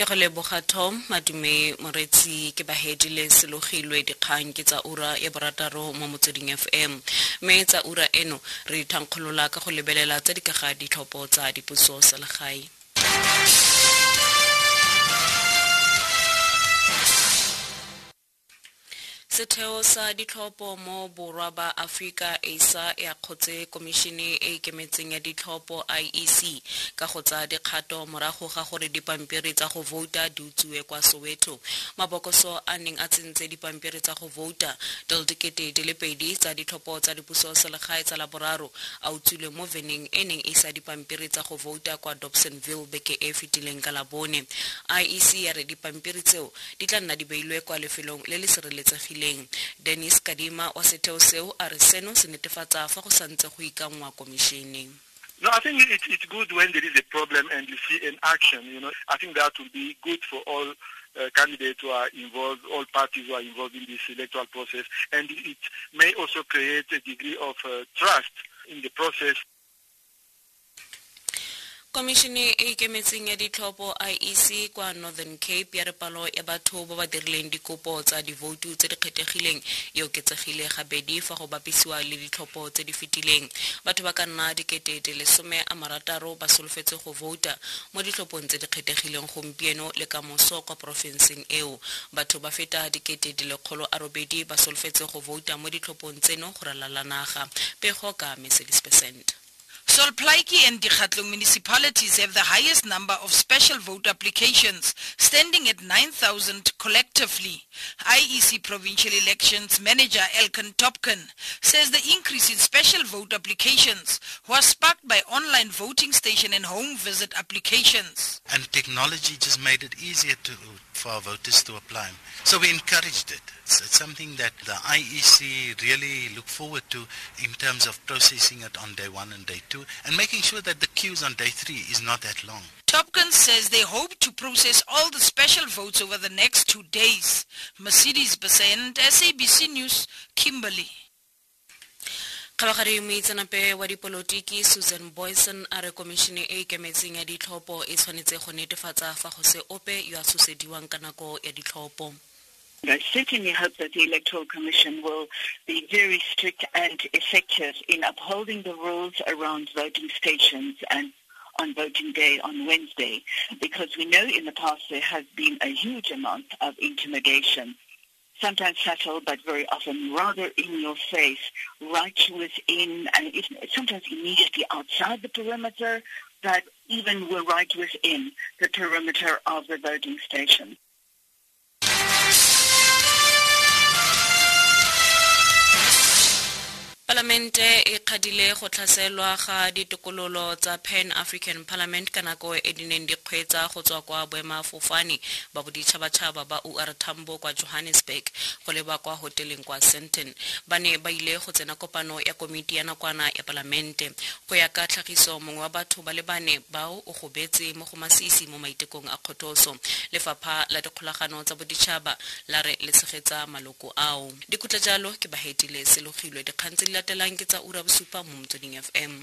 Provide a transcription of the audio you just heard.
ke go leboga tom madume moretsi ke bahedi le selogilwe dikgang ke tsa ura ya borataro mo motsweding fm mme tsa ura eno re thankgolola ka go lebelela tsa dikaga ditlhopho tsa dipuso selegae setheo sa ditlhopho mo borwa ba aforika asa e akgotse komišene e ikemetseng ya ditlhopho iec ka go tsaya dikgato morago ga gore dipampiri tsa go vouta di utswiwe kwa soweto. Mabokoso a neng a tsentse dipampiri tsa go vouta dildikete di le pedi tsa ditlhopho tsa dipuso selegae tsa laboraro a utswilwe mo veneng e neng e isa dipampiri tsa go vouta kwa dobsonville beke e fetileng ka labone. Iec ya re dipampiri tseo di tla nna di beilwe kwa lefelong le le sireletsegileng kadima wa setheo seo a re seno se netefatsa fa go santse go No, I think it, it's good when there is a problem and you see an action. You know, I think that will be good for all uh, candidates who are involved, all parties who are involved in this electoral process, and it may also create a degree of uh, trust in the process. Komišene e ikemetseng ya ditlhopho iec kwa northern cape ya re palo ya batho ba ba dirileng dikopo tsa divoutu tse di kgethegileng e oketsegile gabedi fa go bapisiwa le ditlhopho tse di fetileng. Batho ba ka nna dikete di lesome a marataro ba solofetse go vouta mo ditlhophong tse di kgethegileng gompieno le ka moso kwa porofenseng eo. Batho ba feta dikete di lekgolo a robedi ba solofetse go vouta mo ditlhophong tseno go ralala naga. Pego ka mercedes percent Sol Plaatje and Dikgatlong municipalities have the highest number of special vote applications, standing at 9,000 collectively. IEC Provincial Elections Manager Elkan Topkin says the increase in special vote applications was sparked by online voting station and home visit applications. And technology just made it easier to, for our voters to apply. So we encouraged it. It's, it's something that the IEC really look forward to in terms of processing it on day one and day two and making sure that the queues on day three is not that long. Topkins says they hope to process all the special votes over the next two days. Mercedes Besent, SABC News, Kimberley. kgabagadi moitseanape wa dipolotiki susan booysen a re komišene e ikemetseng ya ditlhopho e tshwanetse go netefatsa fa go se ope yo a tshosediwang ka nako ya ditlhopho I certainly hope that the Electoral Commission will be very strict and effective in upholding the rules around voting stations and on voting day on Wednesday, because we know in the past there has been a huge amount of intimidation, sometimes subtle, but very often rather in your face, right within, and sometimes immediately outside the perimeter, but even we're right within the perimeter of the voting station. Palamente e kgadile go tlhaselwa ga ditokololo tsa pan african parliament ka nako e di neng di kgweetsa go tswa kwa boemafofane ba boditšhabatšhaba ba ur tambo kwa johannesburg go leba kwa hoteleng kwa senton ba ne ba ile go tsena kopano ya komiti ya nakwana ya palamente. Go ya ka tlhagiso mongwe wa batho ba le bane bao o gobetse mo go masisi mo maitekong a kgothoso lefapha la dikgolagano tsa boditšhaba la re le tshegetsa maloko ao. Dikutla jalo ke baheti le selogilwe dikgang tse di latelang ke tsa ura bosupa mo motsweding fm